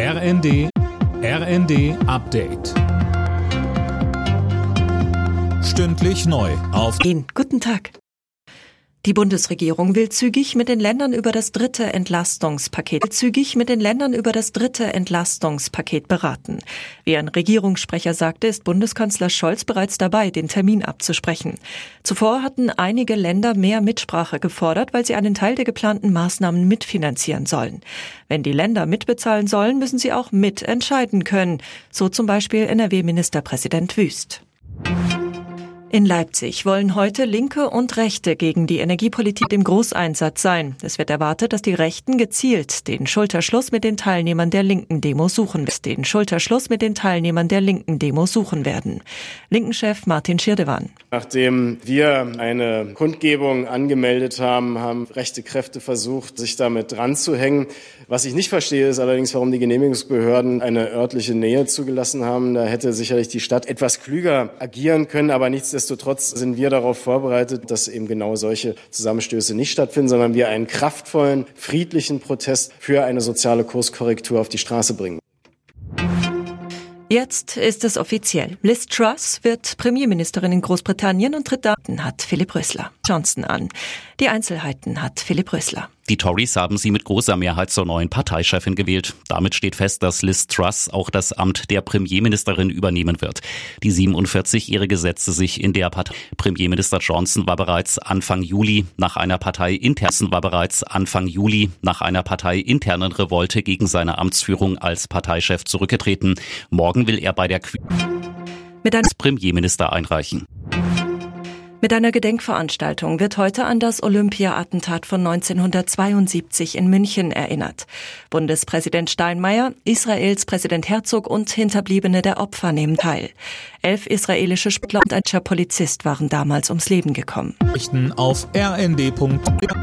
RND RND Update. Stündlich neu auf Ihnen. Guten Tag. Die Bundesregierung will zügig mit den Ländern über das dritte Entlastungspaket zügig mit den Ländern über das dritte Entlastungspaket beraten. Wie ein Regierungssprecher sagte, ist Bundeskanzler Scholz bereits dabei, den Termin abzusprechen. Zuvor hatten einige Länder mehr Mitsprache gefordert, weil sie einen Teil der geplanten Maßnahmen mitfinanzieren sollen. Wenn die Länder mitbezahlen sollen, müssen sie auch mitentscheiden können, so zum Beispiel NRW-Ministerpräsident Wüst. In Leipzig wollen heute Linke und Rechte gegen die Energiepolitik im Großeinsatz sein. Es wird erwartet, dass die Rechten gezielt den Schulterschluss mit den Teilnehmern der linken Demo suchen, den Schulterschluss mit den Teilnehmern der linken Demo suchen werden. Linkenchef Martin Schirdewan. Nachdem wir eine Kundgebung angemeldet haben, haben rechte Kräfte versucht, sich damit dran zu hängen. Was ich nicht verstehe, ist allerdings, warum die Genehmigungsbehörden eine örtliche Nähe zugelassen haben. Da hätte sicherlich die Stadt etwas klüger agieren können, aber nichts Nichtsdestotrotz sind wir darauf vorbereitet, dass eben genau solche Zusammenstöße nicht stattfinden, sondern wir einen kraftvollen, friedlichen Protest für eine soziale Kurskorrektur auf die Straße bringen. Jetzt ist es offiziell. Liz Truss wird Premierministerin in Großbritannien und tritt Daten hat Philipp Rösler Johnson an. Die Einzelheiten hat Philipp Rösler. Die Tories haben sie mit großer Mehrheit zur neuen Parteichefin gewählt. Damit steht fest, dass Liz Truss auch das Amt der Premierministerin übernehmen wird. Die 47-jährige setzte sich in der Partei. Premierminister Johnson war bereits Anfang Juli nach einer Partei internen war bereits Anfang Juli nach einer parteiinternen Revolte gegen seine Amtsführung als Parteichef zurückgetreten. Morgen will er bei der Qu mit als Premierminister einreichen. Mit einer Gedenkveranstaltung wird heute an das Olympia-Attentat von 1972 in München erinnert. Bundespräsident Steinmeier, Israels Präsident Herzog und Hinterbliebene der Opfer nehmen teil. Elf israelische Sportler und ein Polizist waren damals ums Leben gekommen. Auf rnd.de